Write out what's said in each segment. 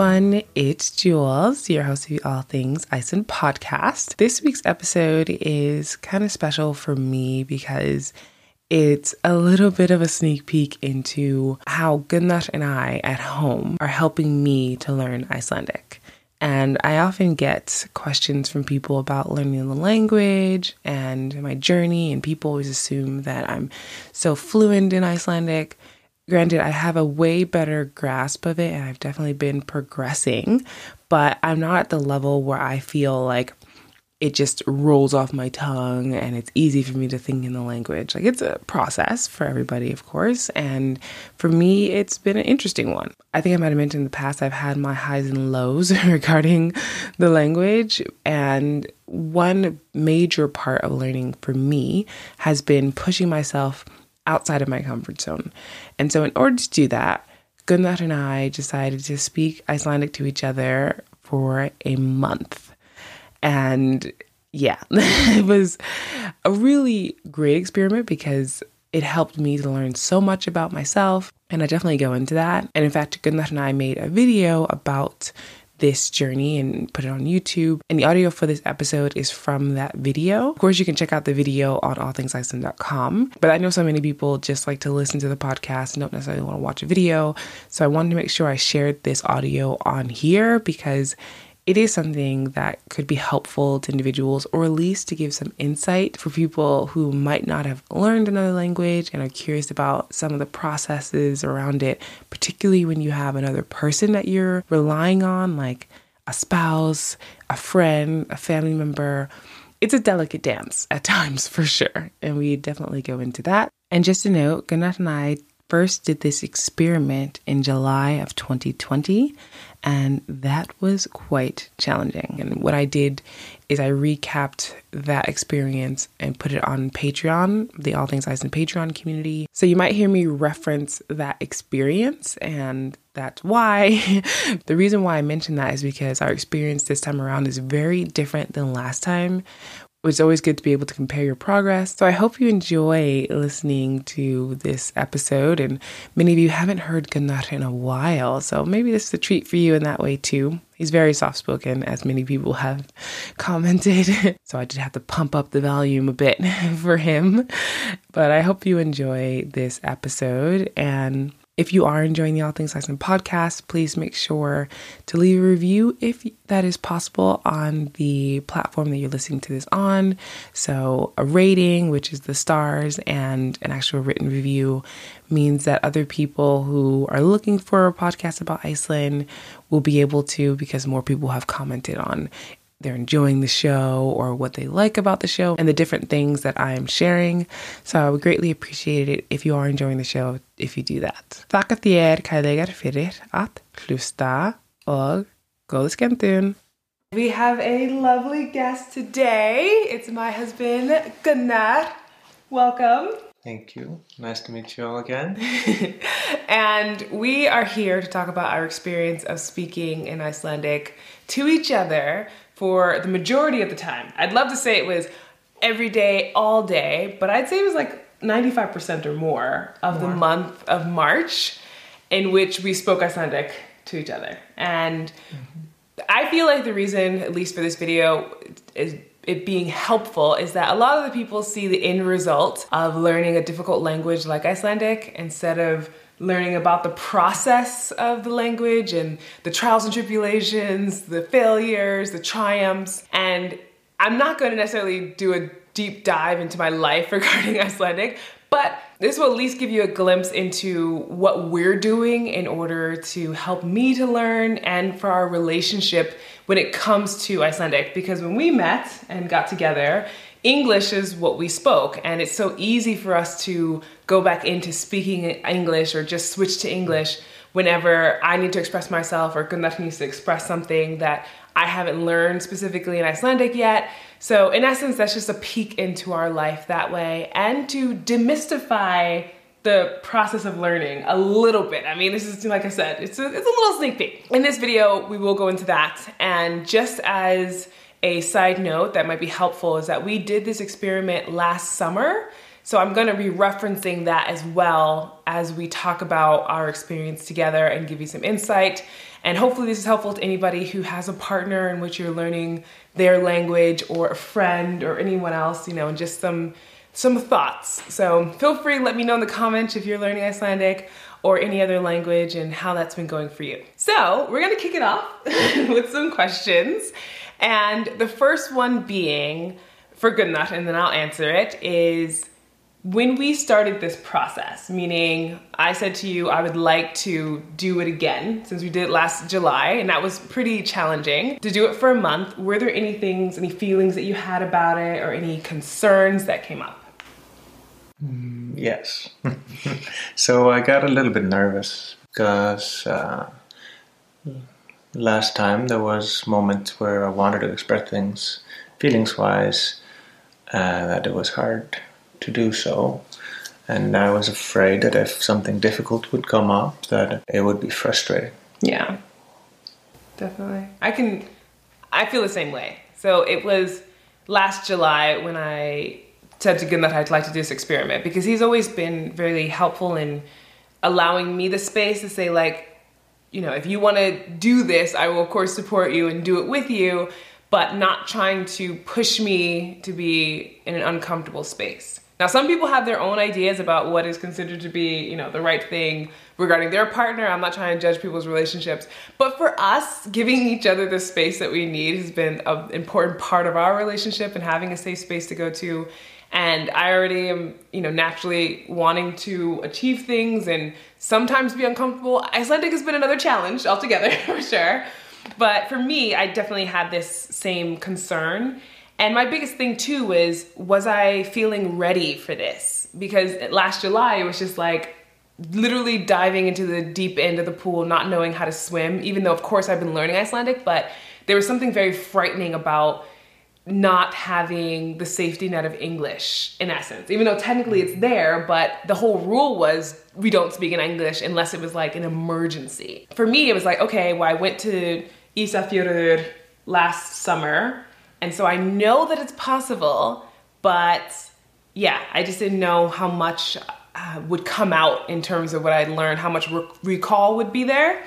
everyone, it's Jules, your host of All Things Iceland podcast. This week's episode is kind of special for me because it's a little bit of a sneak peek into how Gunnar and I at home are helping me to learn Icelandic. And I often get questions from people about learning the language and my journey, and people always assume that I'm so fluent in Icelandic. Granted, I have a way better grasp of it, and I've definitely been progressing, but I'm not at the level where I feel like it just rolls off my tongue and it's easy for me to think in the language. Like it's a process for everybody, of course. And for me, it's been an interesting one. I think I might have mentioned in the past, I've had my highs and lows regarding the language. And one major part of learning for me has been pushing myself outside of my comfort zone. And so, in order to do that, Gunnar and I decided to speak Icelandic to each other for a month. And yeah, it was a really great experiment because it helped me to learn so much about myself. And I definitely go into that. And in fact, Gunnar and I made a video about this journey and put it on YouTube. And the audio for this episode is from that video. Of course, you can check out the video on allthingsiceland.com. But I know so many people just like to listen to the podcast and don't necessarily want to watch a video. So I wanted to make sure I shared this audio on here because it is something that could be helpful to individuals or at least to give some insight for people who might not have learned another language and are curious about some of the processes around it, particularly when you have another person that you're relying on, like a spouse, a friend, a family member. It's a delicate dance at times for sure, and we definitely go into that. And just a note, Gunnar and I first did this experiment in July of 2020 and that was quite challenging. And what I did is I recapped that experience and put it on Patreon, the All Things Iceland Patreon community. So you might hear me reference that experience, and that's why. the reason why I mentioned that is because our experience this time around is very different than last time it's always good to be able to compare your progress. So I hope you enjoy listening to this episode. And many of you haven't heard Gunnar in a while, so maybe this is a treat for you in that way too. He's very soft spoken, as many people have commented. so I did have to pump up the volume a bit for him. But I hope you enjoy this episode and if you are enjoying the All Things Iceland podcast, please make sure to leave a review if that is possible on the platform that you're listening to this on. So, a rating, which is the stars, and an actual written review means that other people who are looking for a podcast about Iceland will be able to because more people have commented on they're enjoying the show or what they like about the show and the different things that I am sharing. So I would greatly appreciate it if you are enjoying the show if you do that. Þakka þér kærlegar fyrir að hlusta og góða skemmtun. We have a lovely guest today. It's my husband Gunnar. Welcome. Thank you. Nice to meet you all again. and we are here to talk about our experience of speaking in Icelandic to each other for the majority of the time. I'd love to say it was every day, all day, but I'd say it was like 95% or more of more. the month of March in which we spoke Icelandic to each other. And mm-hmm. I feel like the reason, at least for this video, is it being helpful is that a lot of the people see the end result of learning a difficult language like Icelandic instead of learning about the process of the language and the trials and tribulations, the failures, the triumphs. And I'm not going to necessarily do a deep dive into my life regarding Icelandic, but this will at least give you a glimpse into what we're doing in order to help me to learn and for our relationship when it comes to Icelandic. Because when we met and got together, English is what we spoke, and it's so easy for us to go back into speaking English or just switch to English whenever I need to express myself or Gunnar needs to express something that I haven't learned specifically in Icelandic yet. So, in essence, that's just a peek into our life that way and to demystify the process of learning a little bit. I mean, this is, like I said, it's a, it's a little sneak peek. In this video, we will go into that. And just as a side note that might be helpful is that we did this experiment last summer. So I'm going to be referencing that as well as we talk about our experience together and give you some insight. And hopefully, this is helpful to anybody who has a partner in which you're learning their language or a friend or anyone else, you know, and just some some thoughts. So feel free, let me know in the comments if you're learning Icelandic or any other language and how that's been going for you. So we're gonna kick it off with some questions. And the first one being for Gunnar, and then I'll answer it, is when we started this process, meaning I said to you, I would like to do it again since we did it last July, and that was pretty challenging to do it for a month. Were there any things, any feelings that you had about it, or any concerns that came up? Mm, yes. so I got a little bit nervous because uh, last time there was moments where I wanted to express things feelings wise uh, that it was hard to do so. And I was afraid that if something difficult would come up, that it would be frustrating. Yeah, definitely. I can, I feel the same way. So it was last July when I said to Gunnar I'd like to do this experiment because he's always been very helpful in allowing me the space to say like, you know, if you want to do this, I will of course support you and do it with you, but not trying to push me to be in an uncomfortable space. Now, some people have their own ideas about what is considered to be, you know, the right thing regarding their partner. I'm not trying to judge people's relationships, but for us, giving each other the space that we need has been an important part of our relationship and having a safe space to go to. And I already am, you know, naturally wanting to achieve things and sometimes be uncomfortable. Icelandic has been another challenge altogether, for sure. But for me, I definitely had this same concern. And my biggest thing too was, was I feeling ready for this? Because last July, it was just like literally diving into the deep end of the pool, not knowing how to swim, even though, of course, I've been learning Icelandic, but there was something very frightening about not having the safety net of English in essence, even though technically it's there, but the whole rule was we don't speak in English unless it was like an emergency. For me, it was like, okay, well, I went to Isafjordur last summer and so I know that it's possible, but yeah, I just didn't know how much uh, would come out in terms of what I'd learned, how much recall would be there.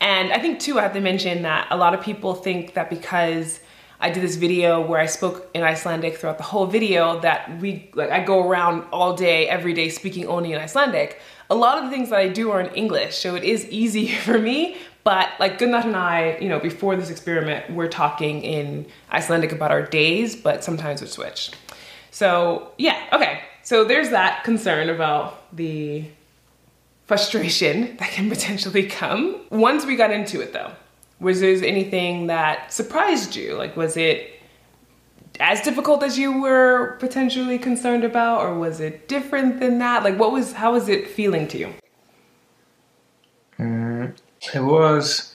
And I think too, I have to mention that a lot of people think that because I did this video where I spoke in Icelandic throughout the whole video that we like I go around all day every day speaking only in Icelandic. A lot of the things that I do are in English, so it is easy for me, but like Gunnar and I, you know, before this experiment, we're talking in Icelandic about our days, but sometimes we switch. So yeah, okay. So there's that concern about the frustration that can potentially come. Once we got into it though, was there anything that surprised you? Like was it as difficult as you were potentially concerned about or was it different than that? Like what was how was it feeling to you? It was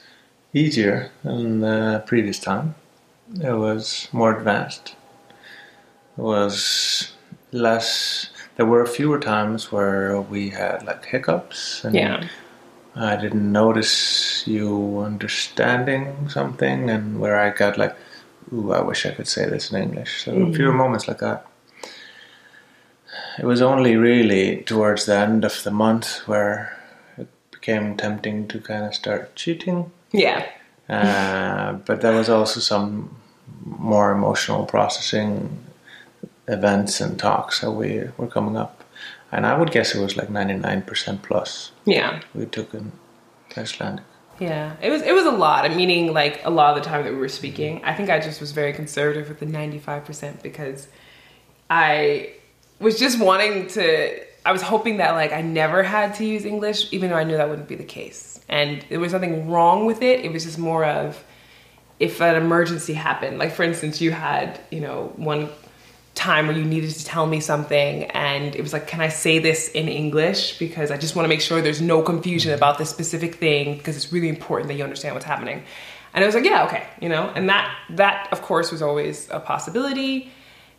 easier than the previous time. It was more advanced. It was less. There were fewer times where we had like hiccups, and yeah. I didn't notice you understanding something, and where I got like, "Ooh, I wish I could say this in English." So mm. fewer moments like that. It was only really towards the end of the month where became tempting to kind of start cheating. Yeah. Uh, but there was also some more emotional processing events and talks that we were coming up. And I would guess it was like 99% plus. Yeah. We took in Icelandic. Yeah, it was it was a lot. Meaning, like a lot of the time that we were speaking, I think I just was very conservative with the ninety five percent because I was just wanting to I was hoping that like I never had to use English, even though I knew that wouldn't be the case. And there was nothing wrong with it. It was just more of if an emergency happened. Like for instance, you had, you know, one time where you needed to tell me something and it was like, can I say this in English? Because I just want to make sure there's no confusion mm-hmm. about this specific thing because it's really important that you understand what's happening. And I was like, yeah, okay, you know, and that that of course was always a possibility.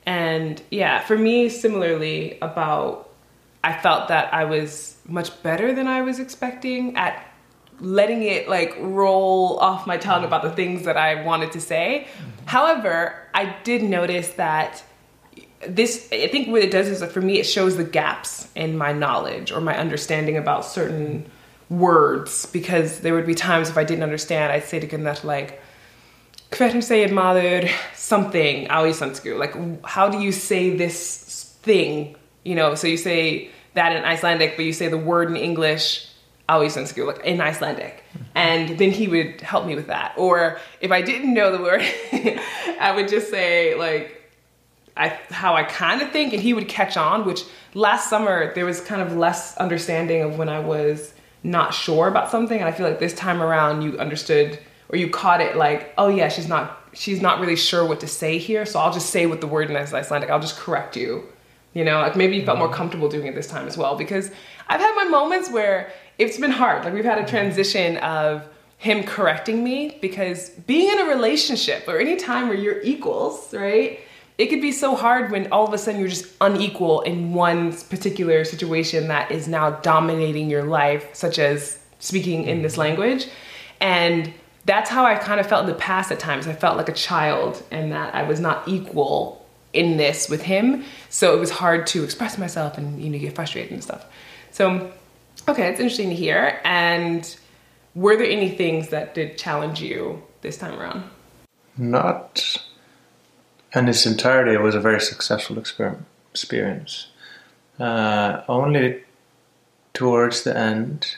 And yeah, for me similarly about I felt that I was much better than I was expecting at letting it like roll off my tongue about the things that I wanted to say. Mm-hmm. However, I did notice that this I think what it does is for me it shows the gaps in my knowledge or my understanding about certain words because there would be times if I didn't understand I'd say to Gunnar like maður something íslensku? Like how do you say this thing? You know, so you say that in Icelandic but you say the word in English á íslensku, like in Icelandic. And then he would help me with that. Or if I didn't know the word, I would just say like I, how I kind of think, and he would catch on. Which last summer there was kind of less understanding of when I was not sure about something, and I feel like this time around you understood or you caught it like, oh yeah, she's not she's not really sure what to say here, so I'll just say what the word in Icelandic. I'll just correct you. You know, like maybe you felt more mm-hmm. comfortable doing it this time as well because I've had my moments where it's been hard. Like we've had a mm-hmm. transition of him correcting me because being in a relationship or any time where you're equals, right? it could be so hard when all of a sudden you're just unequal in one particular situation that is now dominating your life, such as speaking in this mm-hmm. language. And that's how I kind of felt in the past at times. I felt like a child and that I was not equal in this with him. So it was hard to express myself and you know get frustrated and stuff. So okay, it's interesting to hear. And were there any things that did challenge you this time around? Not in its entirety, it was a very successful experience. Uh, only towards the end,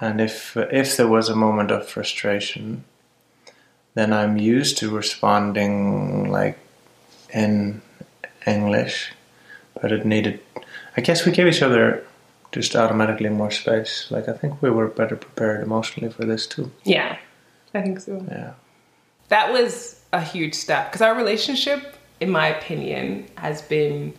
and if if there was a moment of frustration, then I'm used to responding like in English, but it needed. I guess we gave each other just automatically more space. Like I think we were better prepared emotionally for this too. Yeah, I think so. Yeah. That was a huge step because our relationship, in my opinion, has been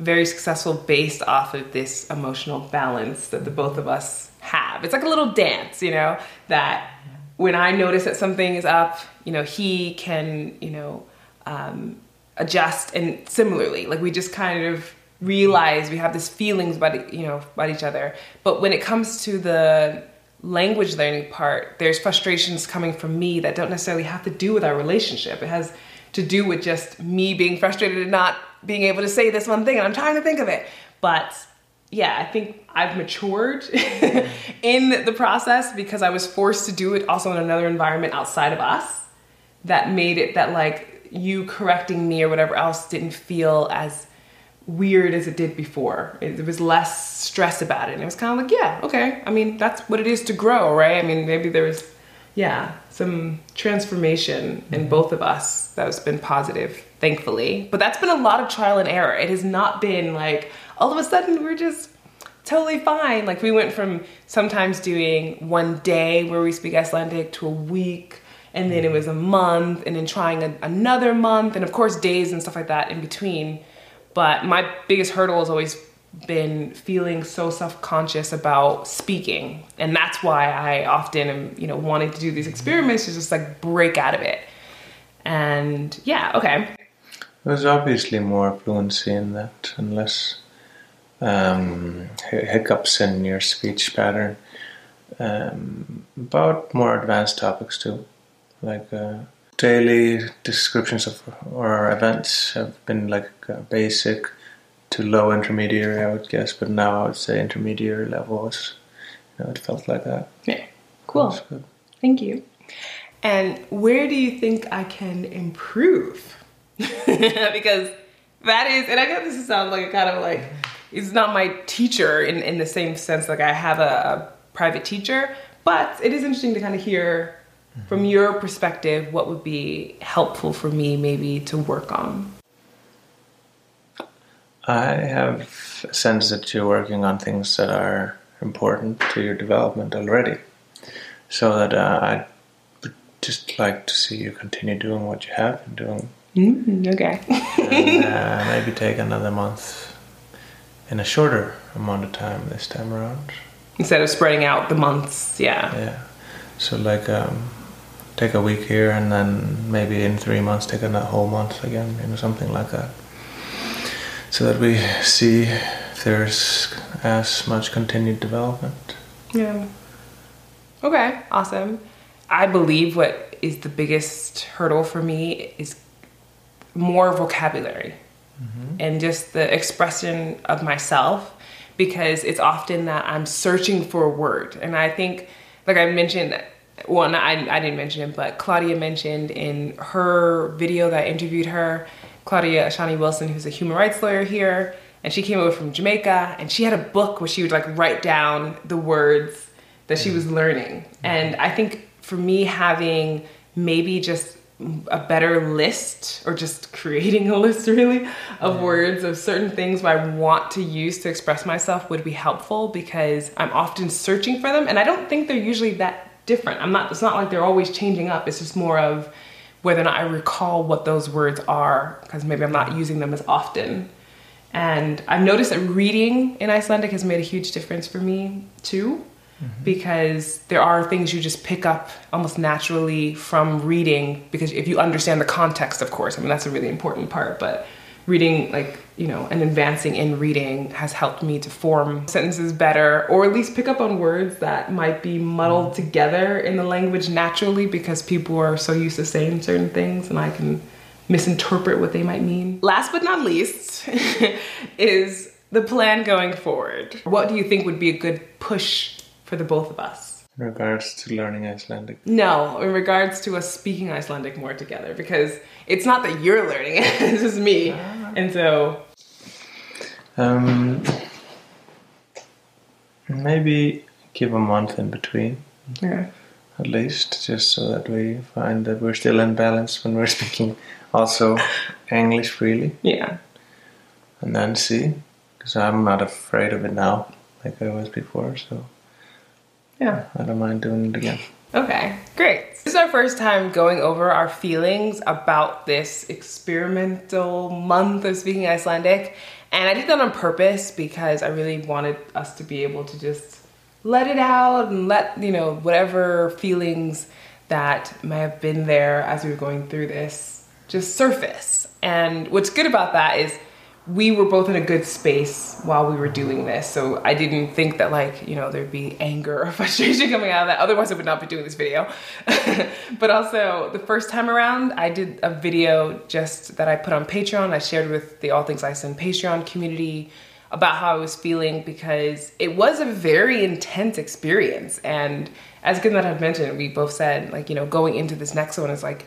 very successful based off of this emotional balance that the both of us have. It's like a little dance, you know, that when I notice that something is up, you know, he can, you know, um, adjust and similarly, like we just kind of realize we have these feelings about, you know, about each other. But when it comes to the language learning part, there's frustrations coming from me that don't necessarily have to do with our relationship. It has to do with just me being frustrated and not being able to say this one thing, and I'm trying to think of it. But yeah, I think I've matured in the process because I was forced to do it also in another environment outside of us that made it that like you correcting me or whatever else didn't feel as weird as it did before. It, there was less stress about it. And it was kind of like, yeah, okay. I mean, that's what it is to grow, right? I mean, maybe there was, yeah, some transformation in mm-hmm. both of us that has been positive, thankfully. But that's been a lot of trial and error. It has not been like all of a sudden we're just totally fine. Like we went from sometimes doing one day where we speak Icelandic to a week and then it was a month and then trying a, another month and of course days and stuff like that in between but my biggest hurdle has always been feeling so self-conscious about speaking. And that's why I often am, you know, wanting to do these experiments to just like break out of it. And yeah, okay. There's obviously more fluency in that and less um, hiccups in your speech pattern. Um, about more advanced topics too, like uh, daily descriptions of our events have been like basic to low intermediary, I would guess, but now I would say intermediary levels. You know, it felt like that. Yeah, cool. Thank you. And where do you think I can improve? because that is, and I know this sounds like a kind of like, it's not my teacher in, in the same sense, like I have a, a private teacher, but it is interesting to kind of hear from your perspective, what would be helpful for me maybe to work on? I have a sense that you're working on things that are important to your development already. So that uh, I'd just like to see you continue doing what you have been doing. Mm, okay. and uh, maybe take another month in a shorter amount of time this time around. Instead of spreading out the months, yeah. Yeah. So like um, take a week here and then maybe in three months take a whole month again, you know, something like that. So that we see if there's as much continued development. Yeah. Okay, awesome. I believe what is the biggest hurdle for me is more vocabulary. Mm-hmm. and just the expression of myself because it's often that I'm searching for a word. And I think, like I mentioned, well, not, I, I didn't mention it, but Claudia mentioned in her video that I interviewed her, Claudia Ashani Wilson, who's a human rights lawyer here, and she came over from Jamaica, and she had a book where she would like write down the words that she was mm-hmm. learning. And I think for me, having maybe just a better list or just creating a list really of words of certain things I want to use to express myself would be helpful because I'm often searching for them and I don't think they're usually that different. I'm not it's not like they're always changing up. It's just more of whether or not I recall what those words are because maybe I'm not using them as often. And I've noticed that reading in Icelandic has made a huge difference for me too mm-hmm. because there are things you just pick up almost naturally from reading because if you understand the context of course i mean that's a really important part but reading like you know and advancing in reading has helped me to form sentences better or at least pick up on words that might be muddled together in the language naturally because people are so used to saying certain things and i can misinterpret what they might mean last but not least is the plan going forward what do you think would be a good push for the both of us? In regards to learning Icelandic? No, in regards to us speaking Icelandic more together because it's not that you're learning it, it's just me. Ah. And so. Um, maybe give a month in between. Yeah. At least, just so that we find that we're still in balance when we're speaking also English freely. Yeah. And then see, because I'm not afraid of it now like I was before, so. Yeah. I don't mind doing it again. Okay, great. This is our first time going over our feelings about this experimental month of speaking Icelandic. And I did that on purpose because I really wanted us to be able to just let it out and let, you know, whatever feelings that may have been there as we were going through this just surface. And what's good about that is we were both in a good space while we were doing this. So I didn't think that like, you know, there'd be anger or frustration coming out of that. Otherwise I would not be doing this video. but also the first time around, I did a video just that I put on Patreon. I shared with the All Things Iceland Patreon community about how I was feeling because it was a very intense experience. And as Gunnar had mentioned, we both said like, you know, going into this next one is like,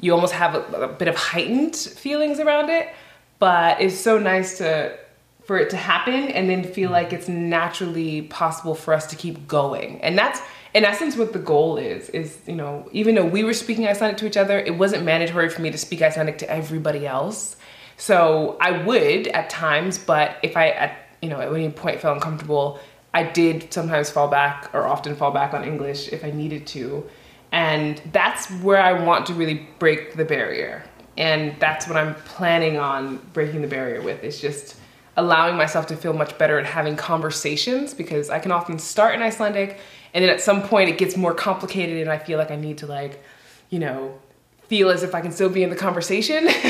you almost have a, a bit of heightened feelings around it but it's so nice to for it to happen and then feel like it's naturally possible for us to keep going. And that's in essence what the goal is is you know even though we were speaking Icelandic to each other, it wasn't mandatory for me to speak Icelandic to everybody else. So I would at times, but if I at you know at any point felt uncomfortable, I did sometimes fall back or often fall back on English if I needed to. And that's where I want to really break the barrier and that's what I'm planning on breaking the barrier with is just allowing myself to feel much better at having conversations because I can often start in Icelandic and then at some point it gets more complicated and I feel like I need to like, you know, feel as if I can still be in the conversation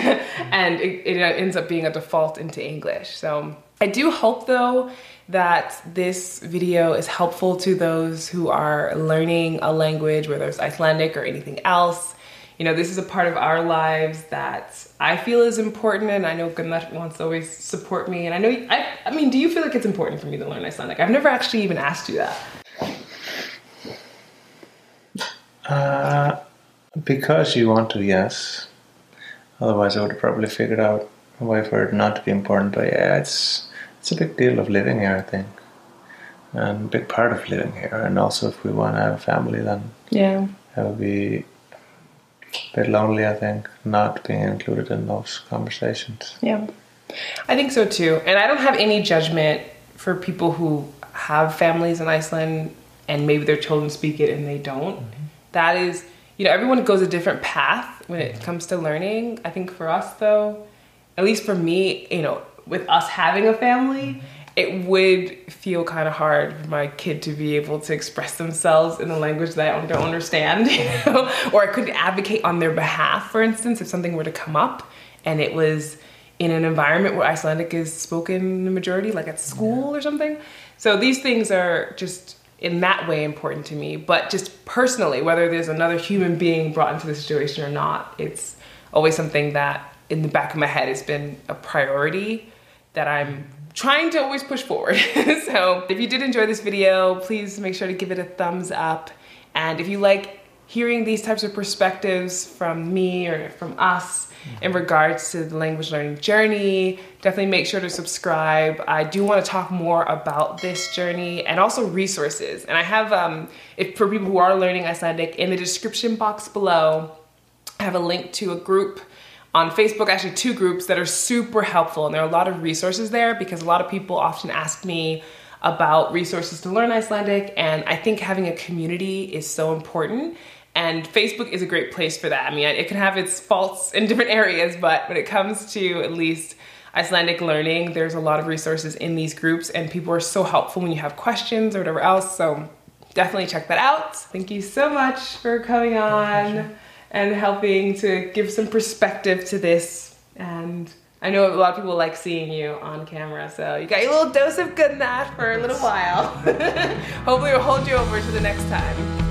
and it, it uh, ends up being a default into English. So I do hope though that this video is helpful to those who are learning a language, whether it's Icelandic or anything else you know, this is a part of our lives that I feel is important, and I know Gunnar wants to always support me. And I know, I, I mean, do you feel like it's important for me to learn Icelandic? I've never actually even asked you that. Uh, because you want to, yes. Otherwise, I would have probably figured out a way for it not to be important. But yeah, it's it's a big deal of living here, I think, and a big part of living here. And also, if we want to have a family, then yeah, that would be bit lonely, I think, not being included in those conversations. Yeah, I think so too. And I don't have any judgment for people who have families in Iceland and maybe their children speak it and they don't. Mm-hmm. That is, you know, everyone goes a different path when it comes to learning. I think for us, though, at least for me, you know, with us having a family, mm-hmm it would feel kind of hard for my kid to be able to express themselves in a language that I don't understand, you know? or I couldn't advocate on their behalf, for instance, if something were to come up and it was in an environment where Icelandic is spoken the majority, like at school or something. So these things are just in that way important to me, but just personally, whether there's another human being brought into the situation or not, it's always something that in the back of my head has been a priority that I'm trying to always push forward. so if you did enjoy this video, please make sure to give it a thumbs up. And if you like hearing these types of perspectives from me or from us in regards to the language learning journey, definitely make sure to subscribe. I do want to talk more about this journey and also resources. And I have, um, if for people who are learning Icelandic, in the description box below, I have a link to a group on Facebook, actually two groups that are super helpful. And there are a lot of resources there because a lot of people often ask me about resources to learn Icelandic. And I think having a community is so important. And Facebook is a great place for that. I mean, it can have its faults in different areas, but when it comes to at least Icelandic learning, there's a lot of resources in these groups, and people are so helpful when you have questions or whatever else. So definitely check that out. Thank you so much for coming on and helping to give some perspective to this. And I know a lot of people like seeing you on camera, so you got your little dose of good for a little while. Hopefully, we'll hold you over to the next time.